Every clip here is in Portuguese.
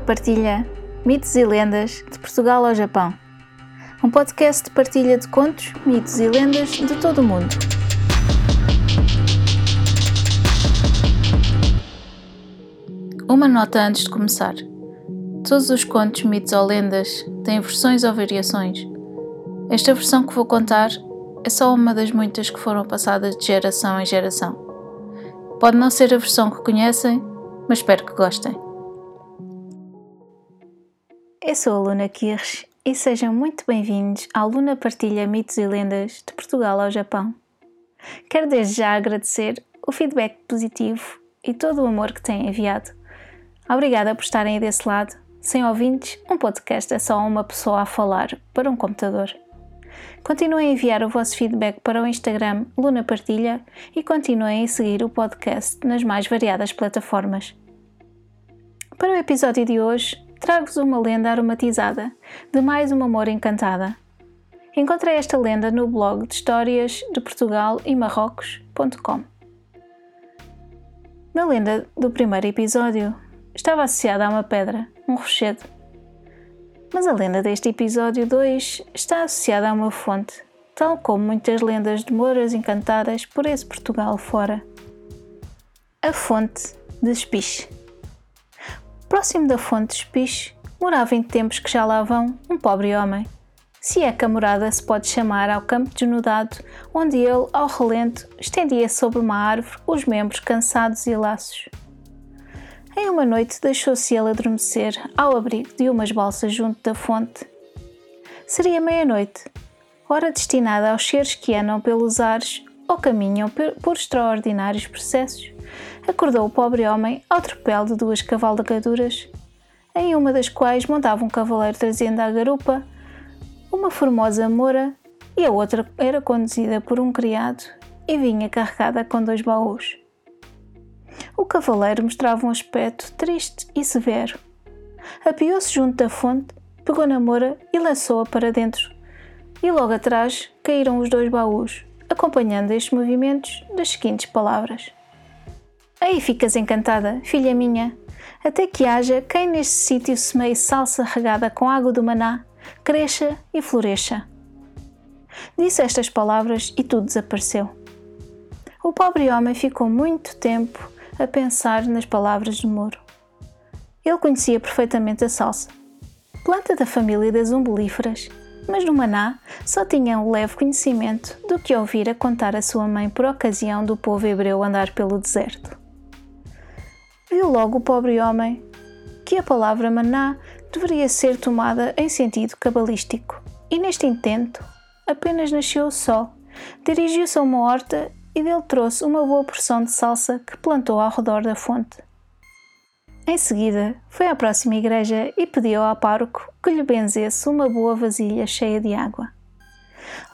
Partilha mitos e lendas de Portugal ao Japão. Um podcast de partilha de contos, mitos e lendas de todo o mundo. Uma nota antes de começar. Todos os contos, mitos ou lendas têm versões ou variações. Esta versão que vou contar é só uma das muitas que foram passadas de geração em geração. Pode não ser a versão que conhecem, mas espero que gostem. Eu sou a Luna Kirsch e sejam muito bem-vindos à Luna Partilha Mitos e Lendas de Portugal ao Japão. Quero desde já agradecer o feedback positivo e todo o amor que têm enviado. Obrigada por estarem aí desse lado. Sem ouvintes, um podcast é só uma pessoa a falar para um computador. Continuem a enviar o vosso feedback para o Instagram Luna Partilha e continuem a seguir o podcast nas mais variadas plataformas. Para o episódio de hoje, trago-vos uma lenda aromatizada de mais uma amor encantada. Encontrei esta lenda no blog de histórias de Portugal e Marrocos.com. Na lenda do primeiro episódio, estava associada a uma pedra, um rochedo. Mas a lenda deste episódio 2 está associada a uma fonte, tal como muitas lendas de moras encantadas por esse Portugal fora. A fonte de Espiche. Próximo da fonte de Espiche, morava em tempos que já lá vão um pobre homem. Se é que a morada se pode chamar ao campo desnudado, onde ele, ao relento, estendia sobre uma árvore os membros cansados e laços. Em uma noite deixou-se ele adormecer ao abrigo de umas balsas junto da fonte. Seria meia-noite, hora destinada aos seres que andam pelos ares ou caminham por extraordinários processos acordou o pobre homem ao tropel de duas cavalgaduras, em uma das quais montava um cavaleiro trazendo à garupa uma formosa moura e a outra era conduzida por um criado e vinha carregada com dois baús. O cavaleiro mostrava um aspecto triste e severo. Apiou-se junto da fonte, pegou na moura e lançou-a para dentro. E logo atrás caíram os dois baús, acompanhando estes movimentos das seguintes palavras: Aí ficas encantada, filha minha, até que haja quem neste sítio semeie salsa regada com água do maná, cresça e floresça. Disse estas palavras e tudo desapareceu. O pobre homem ficou muito tempo a pensar nas palavras do moro. Ele conhecia perfeitamente a salsa, planta da família das umbelíferas, mas no maná só tinha um leve conhecimento do que ouvira contar a sua mãe por ocasião do povo hebreu andar pelo deserto viu logo o pobre homem que a palavra maná deveria ser tomada em sentido cabalístico. E neste intento, apenas nasceu o sol, dirigiu-se a uma horta e dele trouxe uma boa porção de salsa que plantou ao redor da fonte. Em seguida, foi à próxima igreja e pediu ao pároco que lhe benzesse uma boa vasilha cheia de água.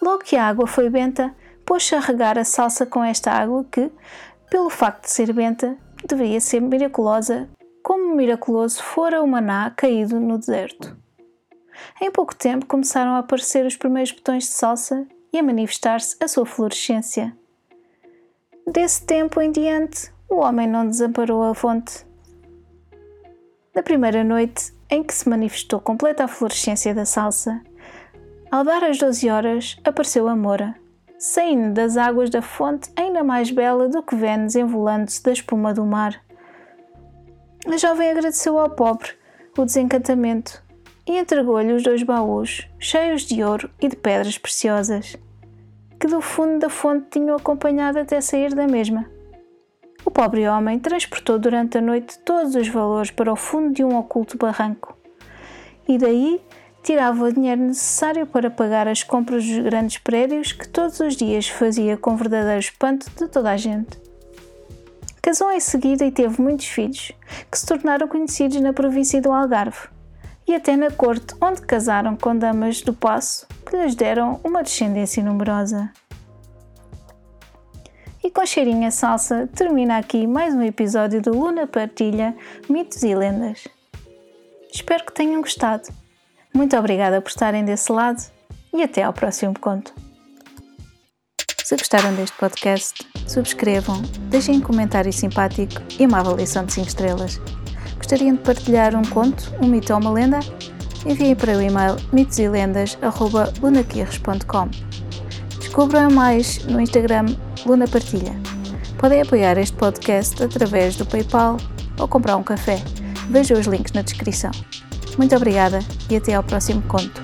Logo que a água foi benta, pôs-se a regar a salsa com esta água que, pelo facto de ser benta, deveria ser miraculosa, como miraculoso fora o maná caído no deserto. Em pouco tempo começaram a aparecer os primeiros botões de salsa e a manifestar-se a sua florescência. Desse tempo em diante, o homem não desamparou a fonte. Na primeira noite, em que se manifestou completa a florescência da salsa, ao dar as doze horas, apareceu a Moura, saindo das águas da fonte ainda mais bela do que Vênus envolando-se da espuma do mar. A jovem agradeceu ao pobre o desencantamento e entregou-lhe os dois baús, cheios de ouro e de pedras preciosas, que do fundo da fonte tinham acompanhado até sair da mesma. O pobre homem transportou durante a noite todos os valores para o fundo de um oculto barranco, e daí tirava o dinheiro necessário para pagar as compras dos grandes prédios que todos os dias fazia com verdadeiro espanto de toda a gente. Casou em seguida e teve muitos filhos, que se tornaram conhecidos na província do Algarve, e até na corte, onde casaram com damas do passo que lhes deram uma descendência numerosa. E com cheirinha salsa termina aqui mais um episódio do Luna Partilha Mitos e Lendas. Espero que tenham gostado. Muito obrigada por estarem desse lado e até ao próximo conto. Se gostaram deste podcast, subscrevam, deixem um comentário simpático e uma avaliação de 5 estrelas. Gostariam de partilhar um conto, um mito ou uma lenda? Enviem para o e-mail mitoselendas.lunaquirres.com Descubram mais no Instagram Luna Partilha. Podem apoiar este podcast através do PayPal ou comprar um café. Vejam os links na descrição. Muito obrigada e até ao próximo conto.